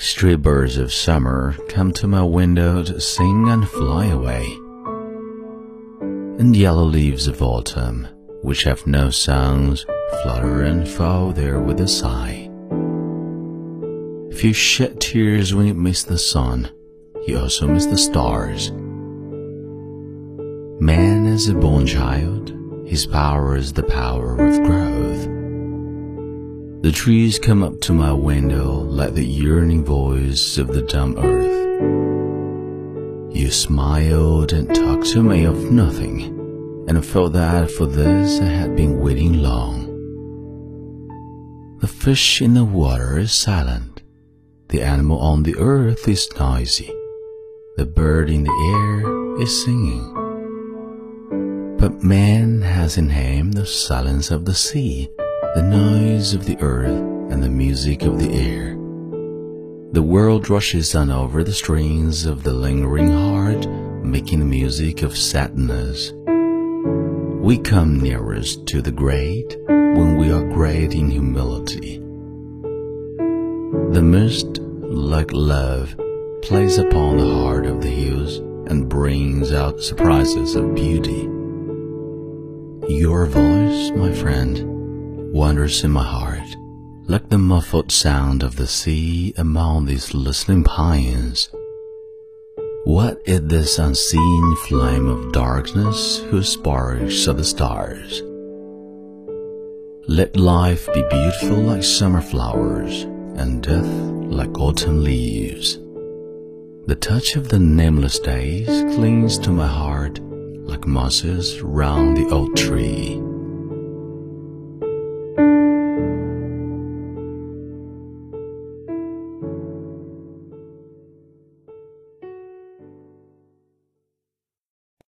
Stray birds of summer come to my window to sing and fly away. And yellow leaves of autumn, which have no songs, flutter and fall there with a sigh. If you shed tears when you miss the sun, you also miss the stars. Man is a born child, his power is the power of growth. The trees come up to my window like the yearning voice of the dumb earth. You smiled and talked to me of nothing, and I felt that for this I had been waiting long. The fish in the water is silent, the animal on the earth is noisy, the bird in the air is singing. But man has in him the silence of the sea the noise of the earth and the music of the air. The world rushes on over the strings of the lingering heart, making the music of sadness. We come nearest to the great when we are great in humility. The mist, like love, plays upon the heart of the hills and brings out surprises of beauty. Your voice, my friend, wanders in my heart, like the muffled sound of the sea among these listening pines. What is this unseen flame of darkness whose sparks are the stars? Let life be beautiful like summer flowers, and death like autumn leaves. The touch of the nameless days clings to my heart like mosses round the old tree.